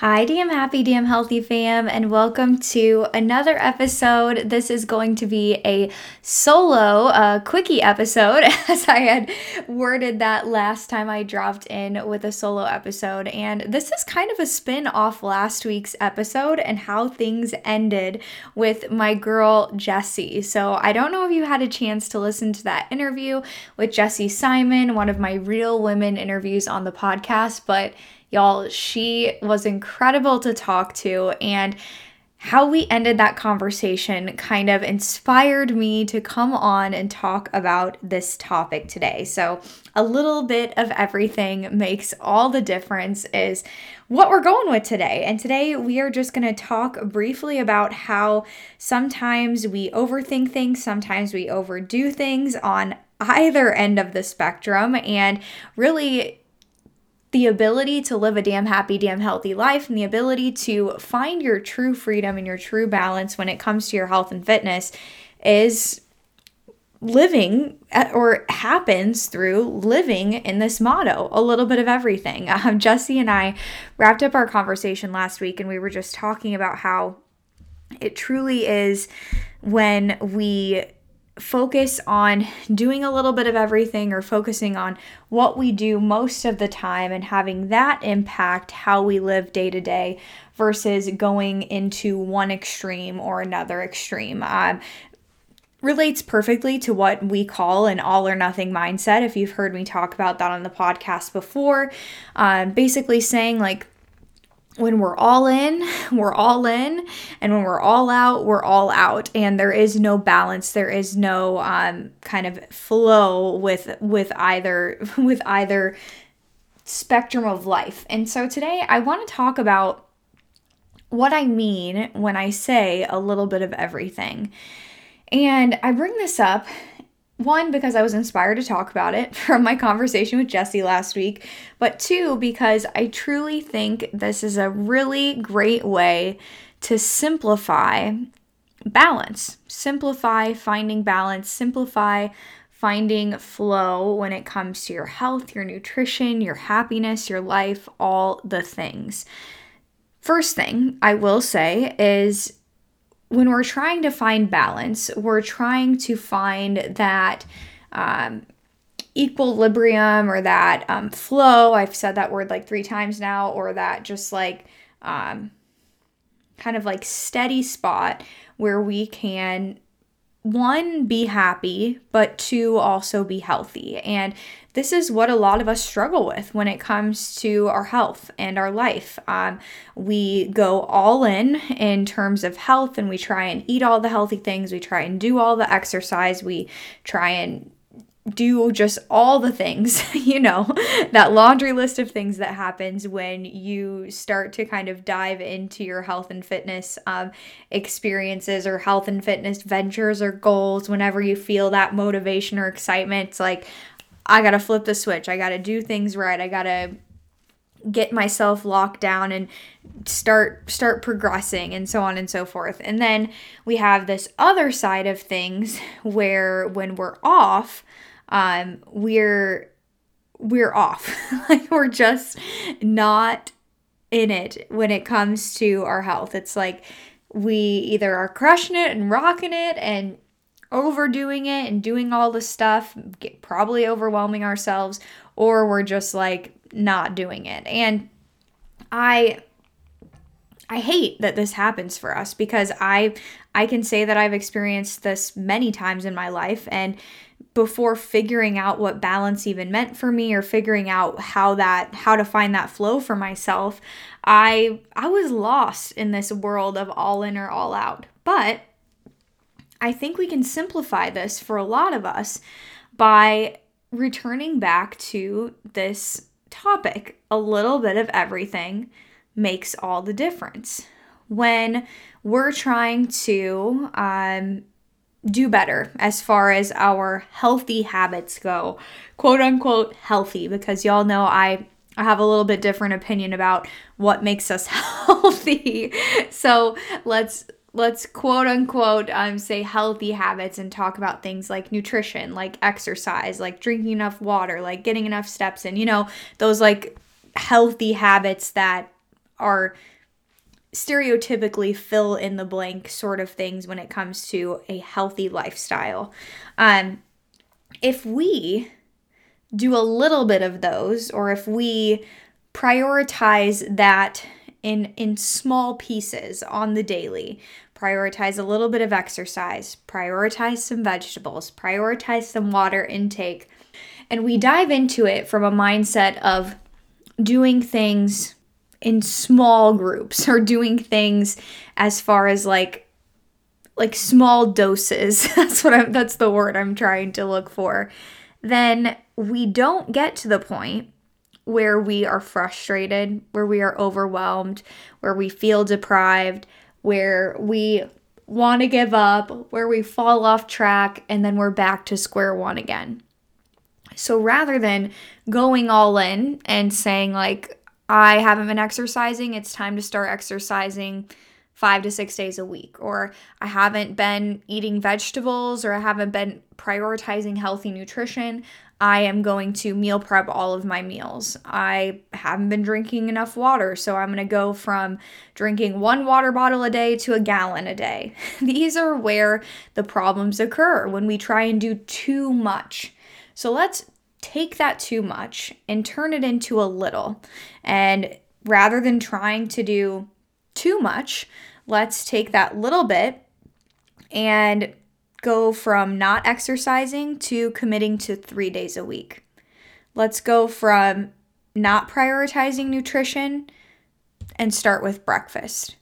Hi, damn happy, damn healthy fam, and welcome to another episode. This is going to be a solo, uh, quickie episode, as I had worded that last time I dropped in with a solo episode. And this is kind of a spin off last week's episode and how things ended with my girl Jessie. So I don't know if you had a chance to listen to that interview with Jessie Simon, one of my real women interviews on the podcast, but Y'all, she was incredible to talk to, and how we ended that conversation kind of inspired me to come on and talk about this topic today. So, a little bit of everything makes all the difference, is what we're going with today. And today we are just going to talk briefly about how sometimes we overthink things, sometimes we overdo things on either end of the spectrum, and really the ability to live a damn happy, damn healthy life, and the ability to find your true freedom and your true balance when it comes to your health and fitness is living or happens through living in this motto a little bit of everything. Um, jesse and i wrapped up our conversation last week and we were just talking about how it truly is when we focus on doing a little bit of everything or focusing on what we do most of the time and having that impact how we live day to day versus going into one extreme or another extreme. Um, relates perfectly to what we call an all or nothing mindset. If you've heard me talk about that on the podcast before, um, basically saying like, when we're all in, we're all in, and when we're all out, we're all out, and there is no balance. There is no um, kind of flow with with either with either spectrum of life. And so today, I want to talk about what I mean when I say a little bit of everything. And I bring this up one, because I was inspired to talk about it from my conversation with Jesse last week, but two, because I truly think this is a really great way to simplify balance, simplify finding balance, simplify finding flow when it comes to your health, your nutrition, your happiness, your life, all the things. First thing I will say is when we're trying to find balance, we're trying to find that um, equilibrium or that um, flow. I've said that word like three times now, or that just like um, kind of like steady spot where we can one, be happy, but two, also be healthy. And this is what a lot of us struggle with when it comes to our health and our life. Um, we go all in in terms of health and we try and eat all the healthy things, we try and do all the exercise, we try and do just all the things, you know, that laundry list of things that happens when you start to kind of dive into your health and fitness um, experiences or health and fitness ventures or goals. Whenever you feel that motivation or excitement, it's like, I gotta flip the switch. I gotta do things right. I gotta get myself locked down and start start progressing and so on and so forth. And then we have this other side of things where when we're off, um, we're we're off. like we're just not in it when it comes to our health. It's like we either are crushing it and rocking it and overdoing it and doing all the stuff, get, probably overwhelming ourselves, or we're just like not doing it. And I I hate that this happens for us because I I can say that I've experienced this many times in my life and before figuring out what balance even meant for me or figuring out how that how to find that flow for myself i i was lost in this world of all in or all out but i think we can simplify this for a lot of us by returning back to this topic. A little bit of everything makes all the difference. When we're trying to um, do better as far as our healthy habits go, quote unquote healthy, because y'all know I I have a little bit different opinion about what makes us healthy. so let's let's quote unquote um, say healthy habits and talk about things like nutrition, like exercise, like drinking enough water, like getting enough steps in, you know, those like healthy habits that are stereotypically fill in the blank sort of things when it comes to a healthy lifestyle. Um, if we do a little bit of those, or if we prioritize that in in small pieces on the daily, prioritize a little bit of exercise, prioritize some vegetables, prioritize some water intake, and we dive into it from a mindset of doing things in small groups or doing things as far as like like small doses. That's what I'm that's the word I'm trying to look for. Then we don't get to the point where we are frustrated, where we are overwhelmed, where we feel deprived, where we want to give up, where we fall off track, and then we're back to square one again. So rather than going all in and saying, like, I haven't been exercising, it's time to start exercising five to six days a week, or I haven't been eating vegetables, or I haven't been prioritizing healthy nutrition. I am going to meal prep all of my meals. I haven't been drinking enough water, so I'm going to go from drinking one water bottle a day to a gallon a day. These are where the problems occur when we try and do too much. So let's take that too much and turn it into a little. And rather than trying to do too much, let's take that little bit and go from not exercising to committing to three days a week. Let's go from not prioritizing nutrition and start with breakfast.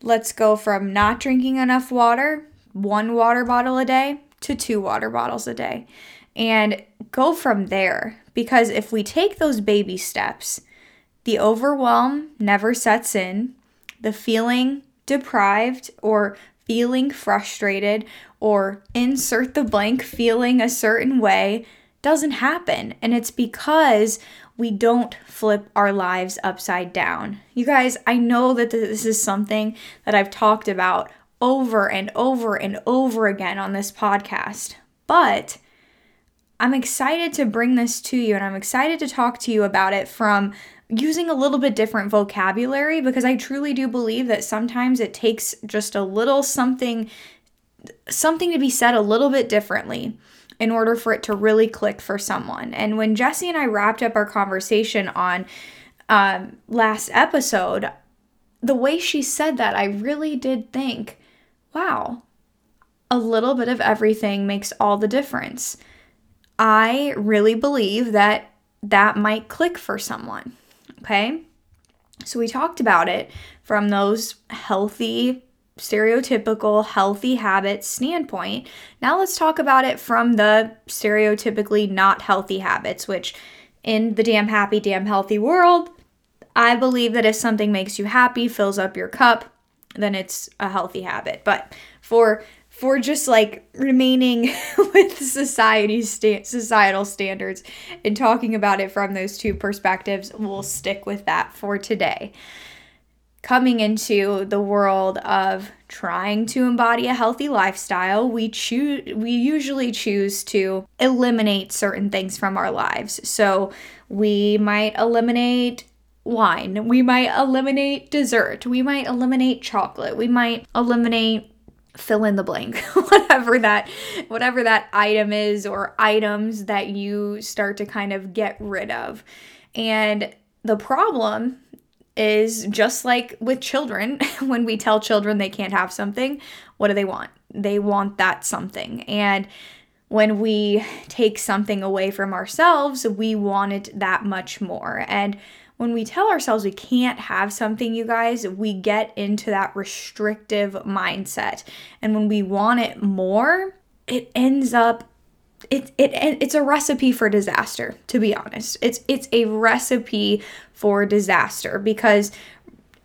Let's go from not drinking enough water, one water bottle a day, to two water bottles a day. And go from there. Because if we take those baby steps, the overwhelm never sets in, the feeling deprived or feeling frustrated or insert the blank feeling a certain way doesn't happen. And it's because we don't flip our lives upside down. You guys, I know that this is something that I've talked about over and over and over again on this podcast, but I'm excited to bring this to you and I'm excited to talk to you about it from using a little bit different vocabulary because I truly do believe that sometimes it takes just a little something something to be said a little bit differently in order for it to really click for someone. And when Jesse and I wrapped up our conversation on um, last episode, the way she said that, I really did think, wow, a little bit of everything makes all the difference. I really believe that that might click for someone. Okay. So we talked about it from those healthy, stereotypical, healthy habits standpoint. Now let's talk about it from the stereotypically not healthy habits, which in the damn happy, damn healthy world, I believe that if something makes you happy, fills up your cup, then it's a healthy habit. But for for just like remaining with society's sta- societal standards and talking about it from those two perspectives, we'll stick with that for today. Coming into the world of trying to embody a healthy lifestyle, we choose we usually choose to eliminate certain things from our lives. So, we might eliminate wine, we might eliminate dessert, we might eliminate chocolate, we might eliminate fill in the blank whatever that whatever that item is or items that you start to kind of get rid of. And the problem is just like with children when we tell children they can't have something what do they want? They want that something. And when we take something away from ourselves we want it that much more. And when we tell ourselves we can't have something, you guys, we get into that restrictive mindset. And when we want it more, it ends up it, it it's a recipe for disaster to be honest it's it's a recipe for disaster because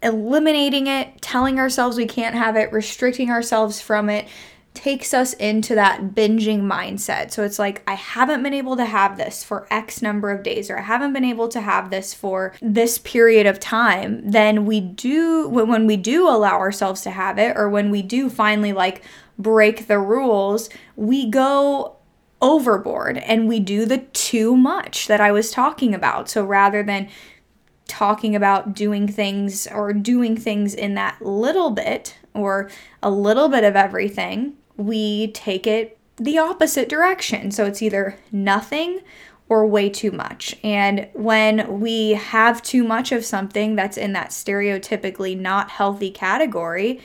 eliminating it telling ourselves we can't have it restricting ourselves from it takes us into that binging mindset. So it's like, I haven't been able to have this for X number of days, or I haven't been able to have this for this period of time. Then we do, when we do allow ourselves to have it, or when we do finally like break the rules, we go overboard and we do the too much that I was talking about. So rather than talking about doing things or doing things in that little bit or a little bit of everything, we take it the opposite direction. So it's either nothing or way too much. And when we have too much of something that's in that stereotypically not healthy category,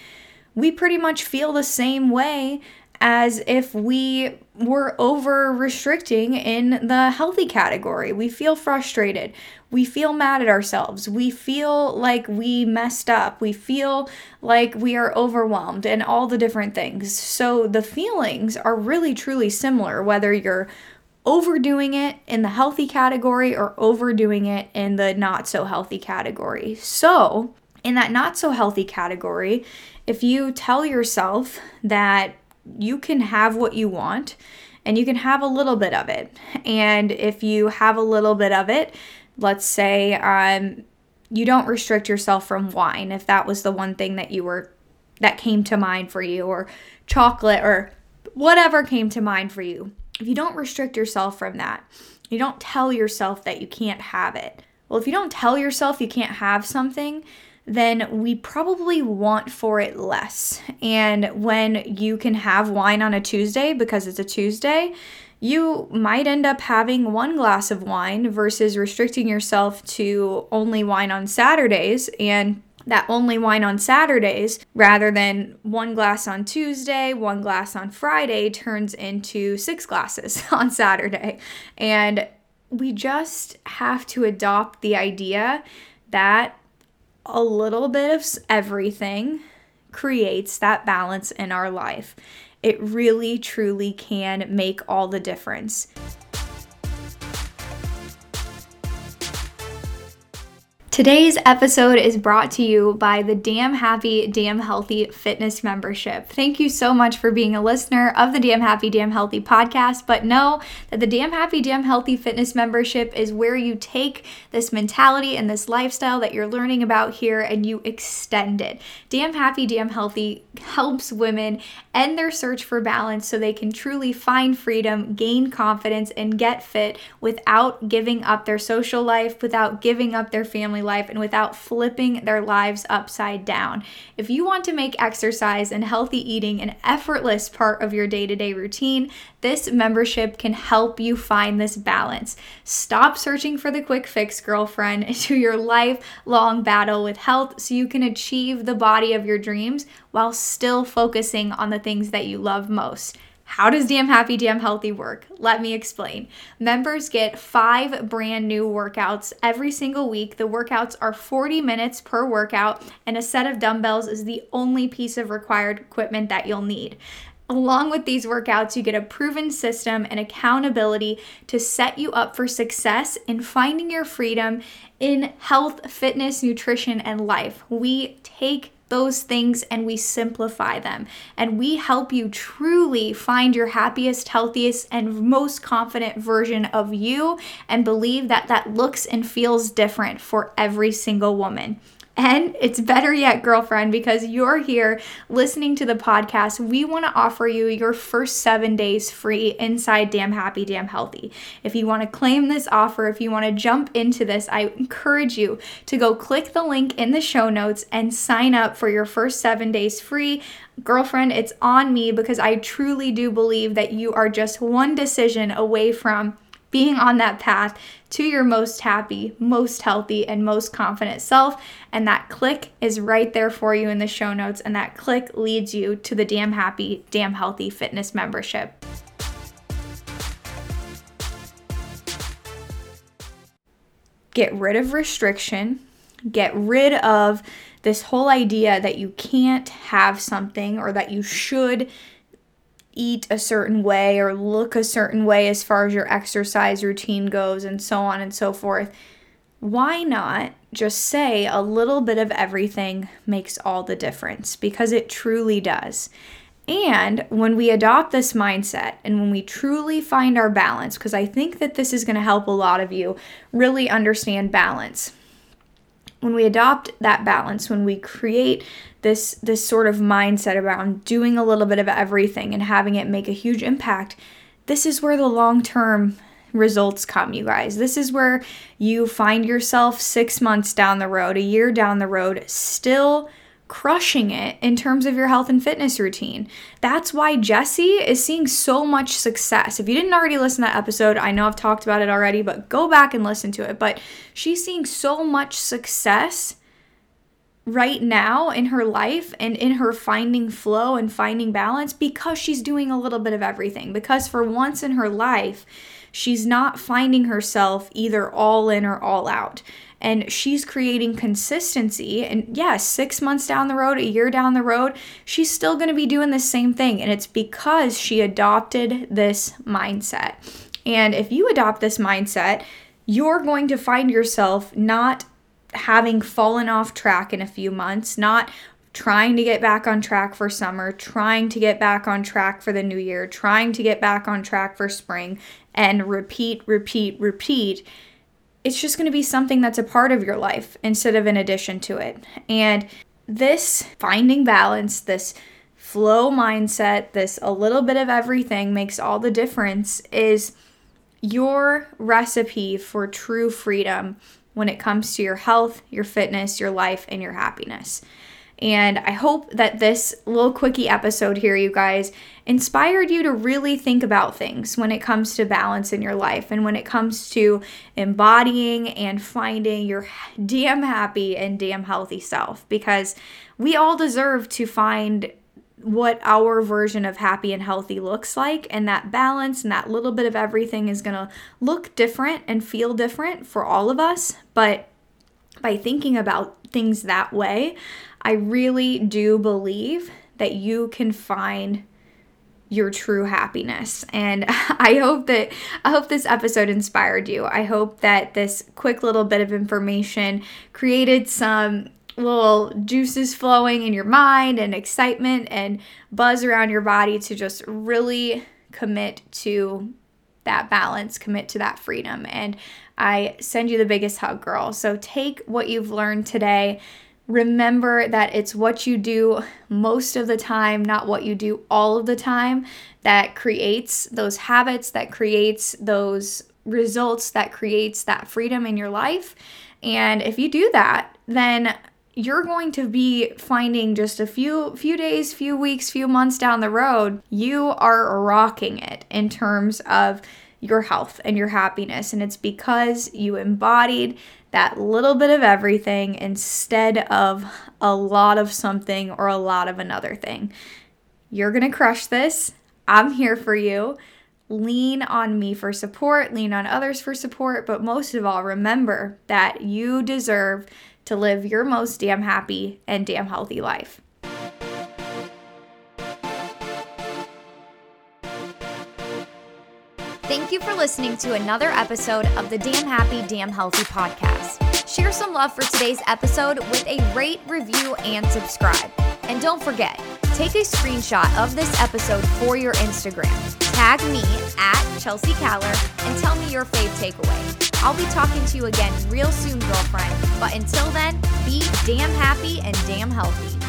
we pretty much feel the same way as if we were over restricting in the healthy category. We feel frustrated. We feel mad at ourselves. We feel like we messed up. We feel like we are overwhelmed and all the different things. So the feelings are really truly similar, whether you're overdoing it in the healthy category or overdoing it in the not so healthy category. So, in that not so healthy category, if you tell yourself that you can have what you want and you can have a little bit of it. And if you have a little bit of it, let's say um, you don't restrict yourself from wine, if that was the one thing that you were that came to mind for you, or chocolate, or whatever came to mind for you. If you don't restrict yourself from that, you don't tell yourself that you can't have it. Well, if you don't tell yourself you can't have something, then we probably want for it less. And when you can have wine on a Tuesday because it's a Tuesday, you might end up having one glass of wine versus restricting yourself to only wine on Saturdays and that only wine on Saturdays rather than one glass on Tuesday, one glass on Friday turns into six glasses on Saturday. And we just have to adopt the idea that a little bit of everything creates that balance in our life. It really, truly can make all the difference. Today's episode is brought to you by the Damn Happy, Damn Healthy Fitness Membership. Thank you so much for being a listener of the Damn Happy, Damn Healthy podcast. But know that the Damn Happy, Damn Healthy Fitness Membership is where you take this mentality and this lifestyle that you're learning about here and you extend it. Damn Happy, Damn Healthy helps women end their search for balance so they can truly find freedom, gain confidence, and get fit without giving up their social life, without giving up their family life and without flipping their lives upside down. If you want to make exercise and healthy eating an effortless part of your day to day routine, this membership can help you find this balance. Stop searching for the quick fix, girlfriend, to your lifelong battle with health so you can achieve the body of your dreams while still focusing on the things that you love most. How does Damn Happy, Damn Healthy work? Let me explain. Members get five brand new workouts every single week. The workouts are 40 minutes per workout, and a set of dumbbells is the only piece of required equipment that you'll need. Along with these workouts, you get a proven system and accountability to set you up for success in finding your freedom in health, fitness, nutrition, and life. We take those things and we simplify them. And we help you truly find your happiest, healthiest, and most confident version of you and believe that that looks and feels different for every single woman. And it's better yet, girlfriend, because you're here listening to the podcast. We want to offer you your first seven days free inside Damn Happy, Damn Healthy. If you want to claim this offer, if you want to jump into this, I encourage you to go click the link in the show notes and sign up for your first seven days free. Girlfriend, it's on me because I truly do believe that you are just one decision away from being on that path to your most happy, most healthy, and most confident self. And that click is right there for you in the show notes. And that click leads you to the Damn Happy, Damn Healthy Fitness membership. Get rid of restriction, get rid of this whole idea that you can't have something or that you should eat a certain way or look a certain way as far as your exercise routine goes and so on and so forth. Why not just say a little bit of everything makes all the difference because it truly does. And when we adopt this mindset and when we truly find our balance, because I think that this is going to help a lot of you really understand balance. When we adopt that balance, when we create this this sort of mindset around doing a little bit of everything and having it make a huge impact, this is where the long-term results come, you guys. This is where you find yourself 6 months down the road, a year down the road, still crushing it in terms of your health and fitness routine. That's why Jesse is seeing so much success. If you didn't already listen to that episode, I know I've talked about it already, but go back and listen to it. But she's seeing so much success right now in her life and in her finding flow and finding balance because she's doing a little bit of everything. Because for once in her life, she's not finding herself either all in or all out and she's creating consistency. And yes, yeah, six months down the road, a year down the road, she's still going to be doing the same thing. And it's because she adopted this mindset. And if you adopt this mindset, you're going to find yourself not having fallen off track in a few months, not trying to get back on track for summer, trying to get back on track for the new year, trying to get back on track for spring, and repeat, repeat, repeat it's just going to be something that's a part of your life instead of an addition to it. And this finding balance, this flow mindset, this a little bit of everything makes all the difference is your recipe for true freedom when it comes to your health, your fitness, your life, and your happiness. And I hope that this little quickie episode here, you guys, inspired you to really think about things when it comes to balance in your life and when it comes to embodying and finding your damn happy and damn healthy self because we all deserve to find what our version of happy and healthy looks like and that balance and that little bit of everything is going to look different and feel different for all of us but by thinking about things that way I really do believe that you can find your true happiness. And I hope that I hope this episode inspired you. I hope that this quick little bit of information created some little juices flowing in your mind and excitement and buzz around your body to just really commit to that balance, commit to that freedom. And I send you the biggest hug, girl. So take what you've learned today Remember that it's what you do most of the time, not what you do all of the time, that creates those habits, that creates those results, that creates that freedom in your life. And if you do that, then you're going to be finding just a few few days, few weeks, few months down the road, you are rocking it in terms of your health and your happiness and it's because you embodied that little bit of everything instead of a lot of something or a lot of another thing. You're going to crush this. I'm here for you. Lean on me for support, lean on others for support, but most of all, remember that you deserve to live your most damn happy and damn healthy life. Thank you for listening to another episode of the Damn Happy, Damn Healthy podcast. Share some love for today's episode with a rate, review, and subscribe. And don't forget, take a screenshot of this episode for your Instagram. Tag me at Chelsea Caller and tell me your fave takeaway. I'll be talking to you again real soon, girlfriend. But until then, be damn happy and damn healthy.